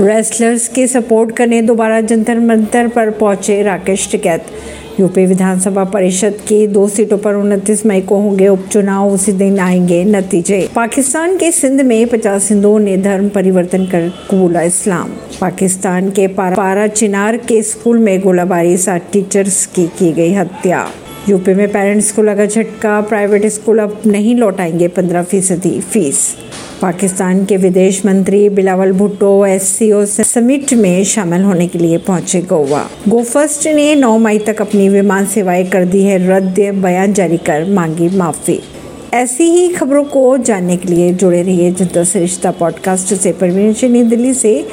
Wrestlers के support करने दोबारा जंतर मंतर पर पहुँचे राकेश टिकैत। यूपी विधानसभा परिषद की दो सीटों पर उनतीस मई को होंगे उपचुनाव उसी दिन आएँगे नतीजे। पाकिस्तान के सिंध में पचास हिंदुओं ने धर्म परिवर्तन कर कबूला इस्लाम। पाकिस्तान के पारा, चिनार के स्कूल में गोलाबारी साथ टीचर्स की की गई हत्या। यूपी में पेरेंट्स को लगा झटका, प्राइवेट स्कूल अब नहीं लौटाएँगे पंद्रह फ़ीसदी फ़ीस। पाकिस्तान के विदेश मंत्री बिलावल भुट्टो एस समिट में शामिल होने के लिए पहुँचे गोवा। गो फ़र्स्ट ने 9 मई तक अपनी विमान सेवाएँ कर दी है। रद्द बयान जारी कर मांगी माफ़ी। ऐसी ही खबरों को जानने के लिए जुड़े रहिए जनता से रिश्ता पॉडकास्ट से। परवीन दिल्ली से